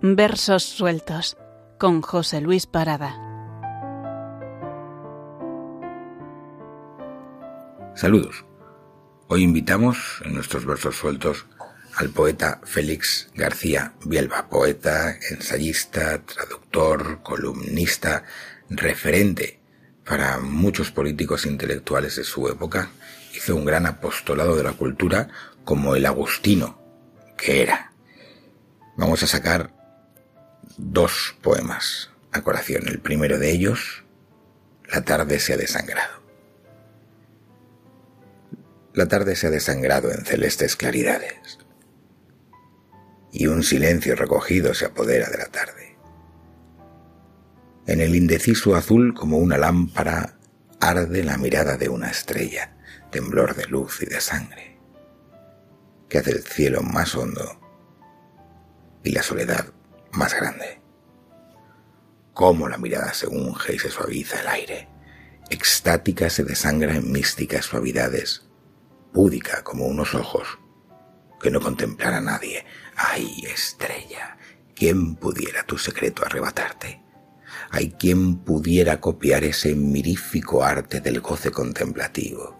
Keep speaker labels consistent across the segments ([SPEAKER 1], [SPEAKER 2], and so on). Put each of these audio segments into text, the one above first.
[SPEAKER 1] Versos sueltos con José Luis Parada.
[SPEAKER 2] Saludos. Hoy invitamos en nuestros versos sueltos al poeta Félix García Bielba, poeta, ensayista, traductor, columnista, referente para muchos políticos intelectuales de su época. Hizo un gran apostolado de la cultura como el agustino que era. Vamos a sacar dos poemas a colación. El primero de ellos, La tarde se ha desangrado. La tarde se ha desangrado en celestes claridades y un silencio recogido se apodera de la tarde. En el indeciso azul como una lámpara arde la mirada de una estrella, temblor de luz y de sangre, que hace el cielo más hondo y la soledad más grande. Cómo la mirada se unge y se suaviza el aire, extática se desangra en místicas suavidades, púdica como unos ojos que no contemplara a nadie. Ay, estrella, ¿quién pudiera tu secreto arrebatarte? Hay quien pudiera copiar ese mirífico arte del goce contemplativo,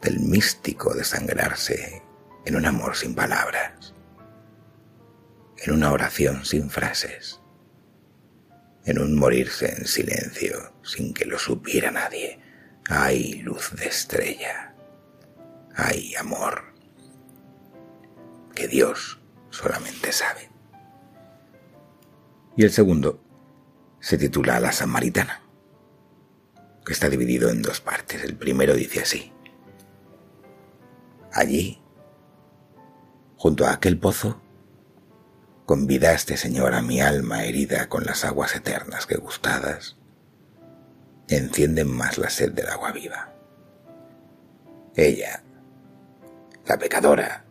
[SPEAKER 2] del místico desangrarse en un amor sin palabras, en una oración sin frases, en un morirse en silencio sin que lo supiera nadie. Ay, luz de estrella, ay, amor que Dios solamente sabe. Y el segundo se titula La Samaritana, que está dividido en dos partes. El primero dice así. Allí, junto a aquel pozo, convidaste, Señor, a mi alma herida con las aguas eternas que gustadas encienden más la sed del agua viva. Ella, la pecadora,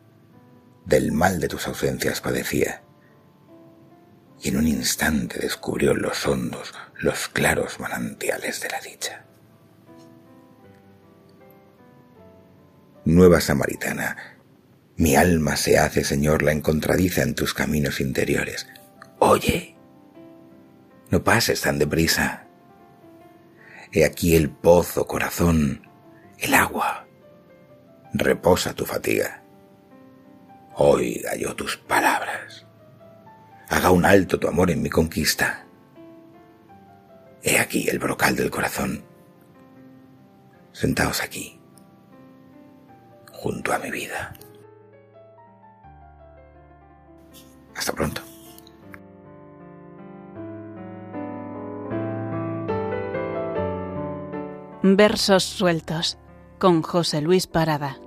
[SPEAKER 2] del mal de tus ausencias padecía, y en un instante descubrió los hondos, los claros manantiales de la dicha. Nueva Samaritana, mi alma se hace, Señor, la encontradiza en tus caminos interiores. Oye, no pases tan deprisa. He aquí el pozo, corazón, el agua. Reposa tu fatiga oiga yo tus palabras. Haga un alto tu amor en mi conquista. He aquí el brocal del corazón. Sentaos aquí, junto a mi vida. Hasta pronto.
[SPEAKER 1] Versos sueltos con José Luis Parada.